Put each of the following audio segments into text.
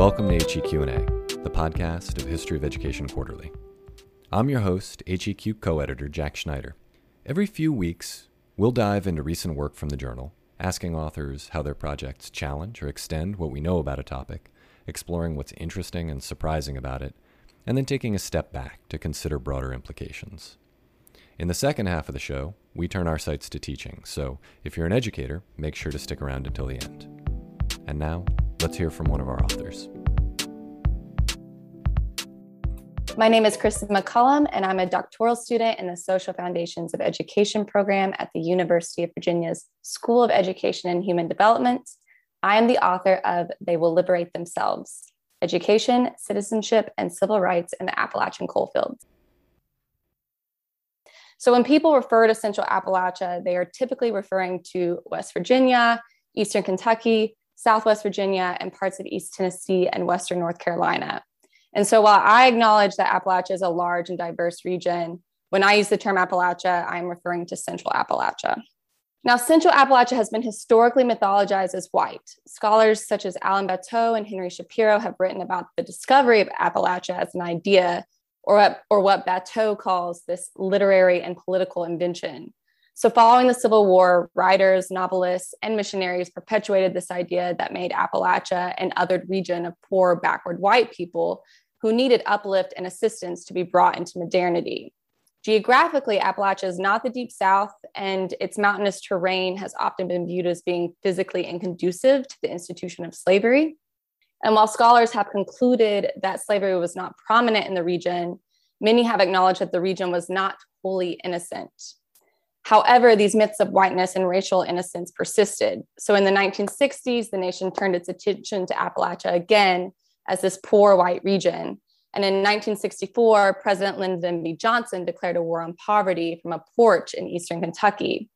Welcome to HEQ&A, the podcast of History of Education Quarterly. I'm your host, HEQ co-editor Jack Schneider. Every few weeks, we'll dive into recent work from the journal, asking authors how their projects challenge or extend what we know about a topic, exploring what's interesting and surprising about it, and then taking a step back to consider broader implications. In the second half of the show, we turn our sights to teaching, so if you're an educator, make sure to stick around until the end. And now, let's hear from one of our authors. My name is Kristen McCollum, and I'm a doctoral student in the Social Foundations of Education program at the University of Virginia's School of Education and Human Development. I am the author of They Will Liberate Themselves Education, Citizenship, and Civil Rights in the Appalachian Coalfields. So, when people refer to Central Appalachia, they are typically referring to West Virginia, Eastern Kentucky, Southwest Virginia, and parts of East Tennessee and Western North Carolina. And so while I acknowledge that Appalachia is a large and diverse region, when I use the term Appalachia, I'm referring to Central Appalachia. Now, Central Appalachia has been historically mythologized as white. Scholars such as Allen Batteau and Henry Shapiro have written about the discovery of Appalachia as an idea, or what, or what Batteau calls this literary and political invention. So, following the Civil War, writers, novelists, and missionaries perpetuated this idea that made Appalachia an othered region of poor, backward white people who needed uplift and assistance to be brought into modernity. Geographically, Appalachia is not the deep south, and its mountainous terrain has often been viewed as being physically inconducive to the institution of slavery. And while scholars have concluded that slavery was not prominent in the region, many have acknowledged that the region was not wholly innocent. However, these myths of whiteness and racial innocence persisted. So in the 1960s, the nation turned its attention to Appalachia again as this poor white region. And in 1964, President Lyndon B. Johnson declared a war on poverty from a porch in eastern Kentucky.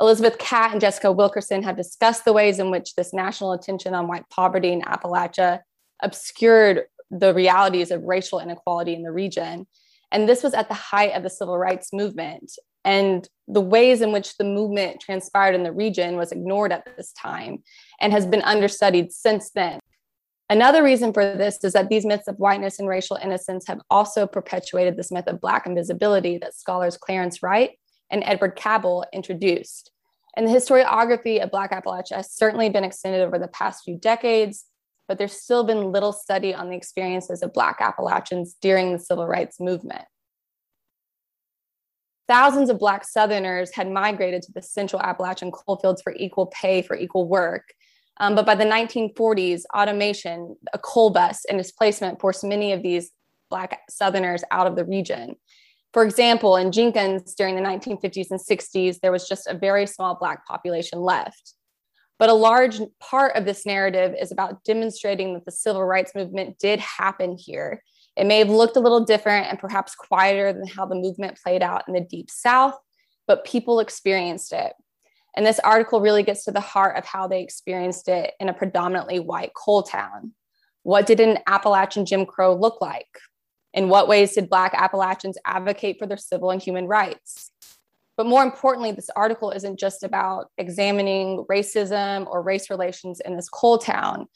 Elizabeth Catte and Jessica Wilkerson have discussed the ways in which this national attention on white poverty in Appalachia obscured the realities of racial inequality in the region. And this was at the height of the civil rights movement. And the ways in which the movement transpired in the region was ignored at this time and has been understudied since then. Another reason for this is that these myths of whiteness and racial innocence have also perpetuated this myth of Black invisibility that scholars Clarence Wright and Edward Cabbell introduced. And the historiography of Black Appalachia has certainly been extended over the past few decades, but there's still been little study on the experiences of Black Appalachians during the civil rights movement. Thousands of Black Southerners had migrated to the central Appalachian coalfields for equal pay for equal work. Um, but by the 1940s, automation, a coal bust, and displacement forced many of these Black Southerners out of the region. For example, in Jenkins during the 1950s and 60s, there was just a very small Black population left. But a large part of this narrative is about demonstrating that the civil rights movement did happen here it may have looked a little different and perhaps quieter than how the movement played out in the deep south, but people experienced it. And this article really gets to the heart of how they experienced it in a predominantly white coal town. What did an Appalachian Jim Crow look like? In what ways did Black Appalachians advocate for their civil and human rights? But more importantly, this article isn't just about examining racism or race relations in this coal town,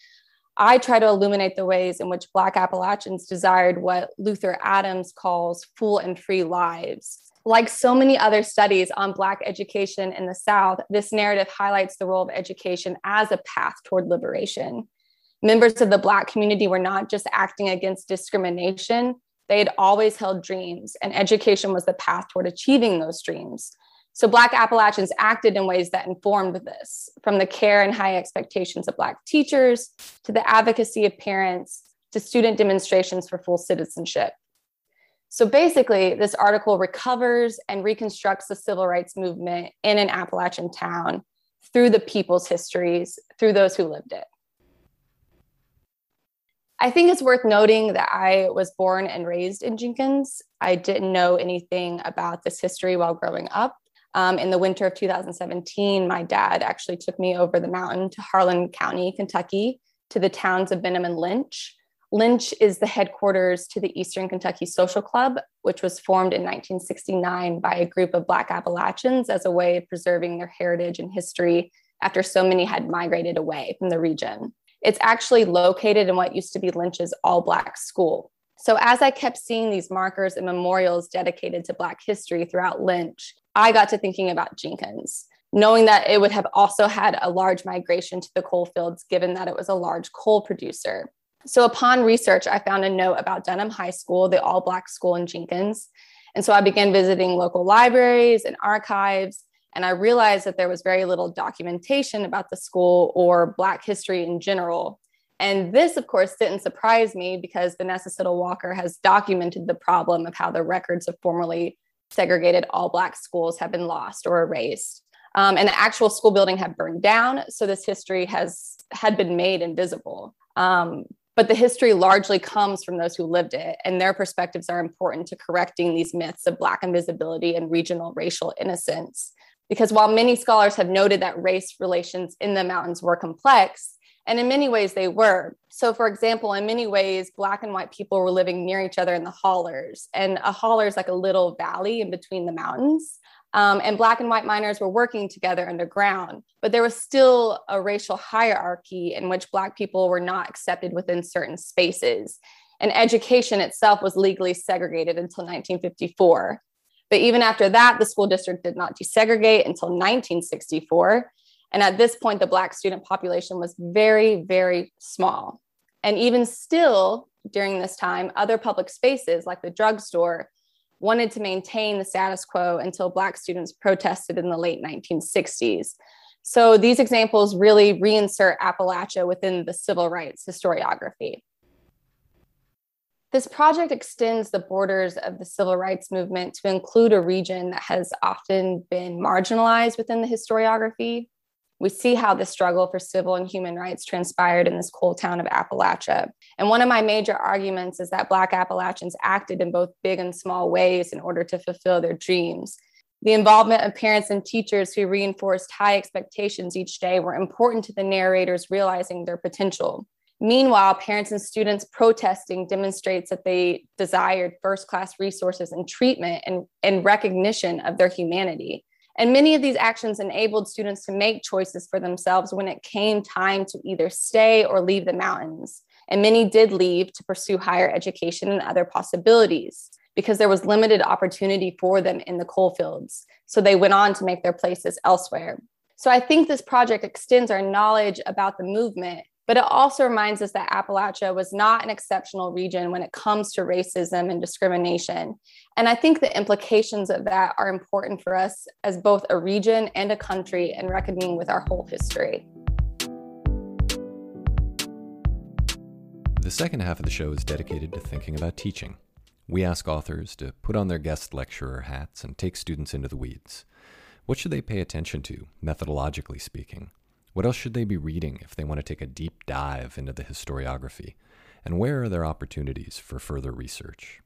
I try to illuminate the ways in which Black Appalachians desired what Luther Adams calls full and free lives. Like so many other studies on Black education in the South, this narrative highlights the role of education as a path toward liberation. Members of the Black community were not just acting against discrimination, they had always held dreams, and education was the path toward achieving those dreams. So Black Appalachians acted in ways that informed this, from the care and high expectations of Black teachers to the advocacy of parents to student demonstrations for full citizenship. So basically, this article recovers and reconstructs the civil rights movement in an Appalachian town through the people's histories, through those who lived it. I think it's worth noting that I was born and raised in Jenkins. I didn't know anything about this history while growing up. Um, in the winter of 2017, my dad actually took me over the mountain to Harlan County, Kentucky, to the towns of Benham and Lynch. Lynch is the headquarters to the Eastern Kentucky Social Club, which was formed in 1969 by a group of Black Appalachians as a way of preserving their heritage and history after so many had migrated away from the region. It's actually located in what used to be Lynch's all Black school. So, as I kept seeing these markers and memorials dedicated to Black history throughout Lynch, I got to thinking about Jenkins, knowing that it would have also had a large migration to the coal fields, given that it was a large coal producer. So, upon research, I found a note about Dunham High School, the all Black school in Jenkins. And so I began visiting local libraries and archives. And I realized that there was very little documentation about the school or Black history in general. And this, of course, didn't surprise me because Vanessa Siddle Walker has documented the problem of how the records of formerly segregated all Black schools have been lost or erased. Um, and the actual school building had burned down. So this history has had been made invisible. Um, but the history largely comes from those who lived it, and their perspectives are important to correcting these myths of Black invisibility and regional racial innocence. Because while many scholars have noted that race relations in the mountains were complex, and in many ways they were. So, for example, in many ways, Black and white people were living near each other in the hollers, and a holler is like a little valley in between the mountains. Um, and black and white miners were working together underground but there was still a racial hierarchy in which black people were not accepted within certain spaces and education itself was legally segregated until 1954 but even after that the school district did not desegregate until 1964 and at this point the black student population was very very small and even still during this time other public spaces like the drugstore wanted to maintain the status quo until Black students protested in the late 1960s. So these examples really reinsert Appalachia within the civil rights historiography. This project extends the borders of the civil rights movement to include a region that has often been marginalized within the historiography, we see how the struggle for civil and human rights transpired in this coal town of Appalachia. And one of my major arguments is that Black Appalachians acted in both big and small ways in order to fulfill their dreams. The involvement of parents and teachers who reinforced high expectations each day were important to the narrators realizing their potential. Meanwhile, parents and students protesting demonstrates that they desired first class resources and treatment and, and recognition of their humanity. And many of these actions enabled students to make choices for themselves when it came time to either stay or leave the mountains. And many did leave to pursue higher education and other possibilities because there was limited opportunity for them in the coal fields. So they went on to make their places elsewhere. So I think this project extends our knowledge about the movement but it also reminds us that Appalachia was not an exceptional region when it comes to racism and discrimination. And I think the implications of that are important for us as both a region and a country in reckoning with our whole history. The second half of the show is dedicated to thinking about teaching. We ask authors to put on their guest lecturer hats and take students into the weeds. What should they pay attention to, methodologically speaking? What else should they be reading if they want to take a deep dive into the historiography? And where are their opportunities for further research?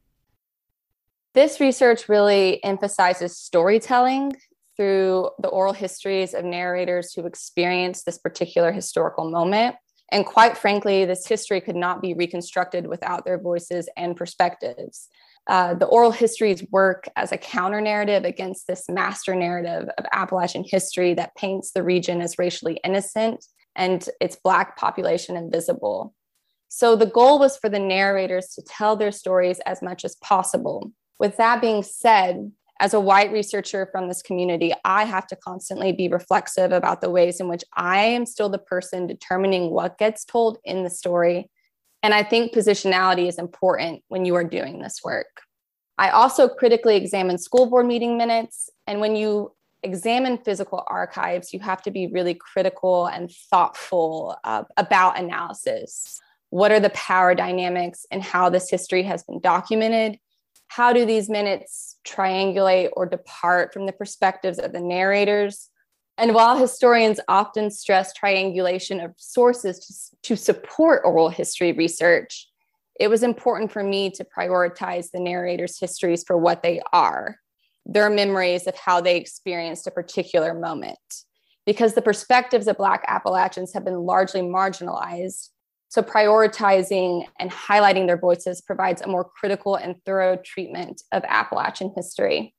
This research really emphasizes storytelling through the oral histories of narrators who experienced this particular historical moment. And quite frankly, this history could not be reconstructed without their voices and perspectives. Uh, the oral histories work as a counter narrative against this master narrative of Appalachian history that paints the region as racially innocent and its Black population invisible. So the goal was for the narrators to tell their stories as much as possible. With that being said, as a white researcher from this community, I have to constantly be reflexive about the ways in which I am still the person determining what gets told in the story and I think positionality is important when you are doing this work. I also critically examine school board meeting minutes. And when you examine physical archives, you have to be really critical and thoughtful uh, about analysis. What are the power dynamics and how this history has been documented? How do these minutes triangulate or depart from the perspectives of the narrators? And while historians often stress triangulation of sources to, to support oral history research, it was important for me to prioritize the narrator's histories for what they are their memories of how they experienced a particular moment. Because the perspectives of Black Appalachians have been largely marginalized. So, prioritizing and highlighting their voices provides a more critical and thorough treatment of Appalachian history.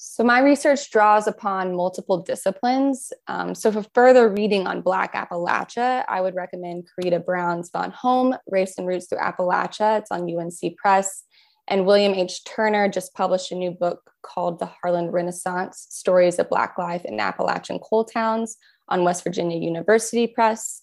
So, my research draws upon multiple disciplines. Um, so, for further reading on Black Appalachia, I would recommend Karida Brown's Gone Home, Race and Roots Through Appalachia. It's on UNC Press. And William H. Turner just published a new book called The Harlan Renaissance Stories of Black Life in Appalachian Coal Towns on West Virginia University Press.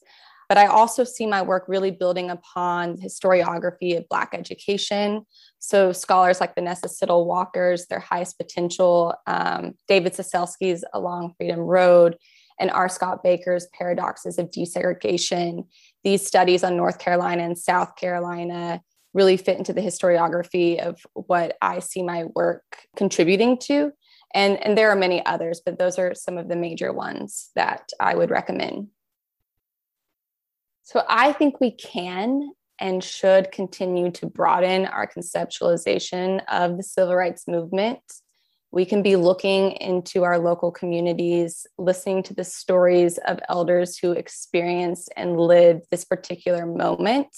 But I also see my work really building upon historiography of Black education. So scholars like Vanessa Siddle Walker's Their Highest Potential, um, David Cecelski's Along Freedom Road, and R. Scott Baker's Paradoxes of Desegregation. These studies on North Carolina and South Carolina really fit into the historiography of what I see my work contributing to. And, and there are many others, but those are some of the major ones that I would recommend. So I think we can and should continue to broaden our conceptualization of the civil rights movement. We can be looking into our local communities, listening to the stories of elders who experienced and lived this particular moment.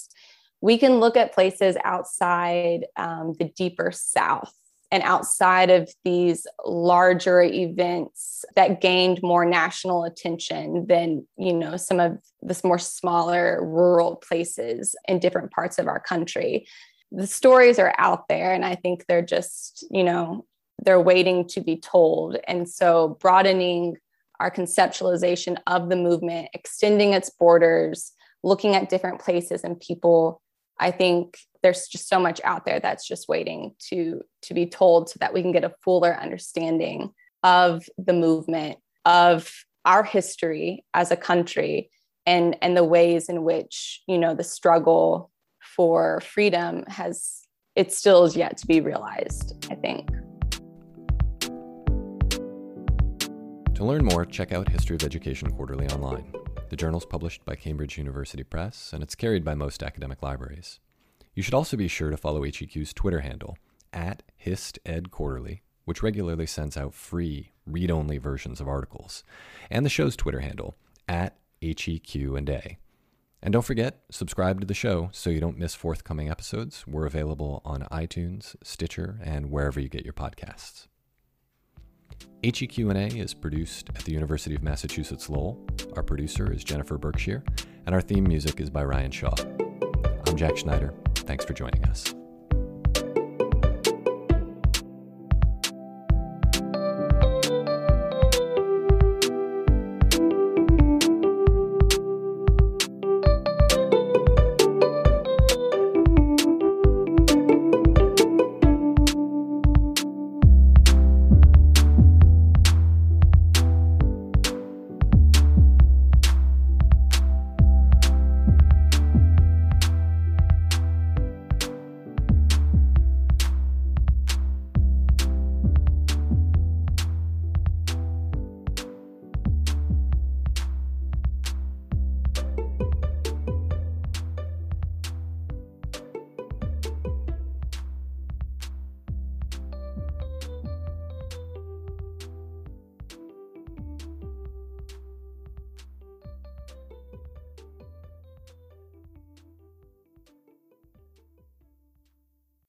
We can look at places outside um, the deeper South and outside of these larger events that gained more national attention than you know some of this more smaller rural places in different parts of our country the stories are out there and i think they're just you know they're waiting to be told. And so broadening our conceptualization of the movement extending its borders looking at different places and people I think there's just so much out there that's just waiting to to be told so that we can get a fuller understanding of the movement of our history as a country and and the ways in which you know the struggle for freedom has it still is yet to be realized i think. To learn more check out history of education quarterly online the journal is published by Cambridge University Press, and it's carried by most academic libraries. You should also be sure to follow HEQ's Twitter handle, at HistEdQuarterly, which regularly sends out free, read only versions of articles, and the show's Twitter handle, at HEQ&A. And don't forget, subscribe to the show so you don't miss forthcoming episodes. We're available on iTunes, Stitcher, and wherever you get your podcasts. HEQ&A is produced at the University of Massachusetts Lowell. Our producer is Jennifer Berkshire, and our theme music is by Ryan Shaw. I'm Jack Schneider. Thanks for joining us.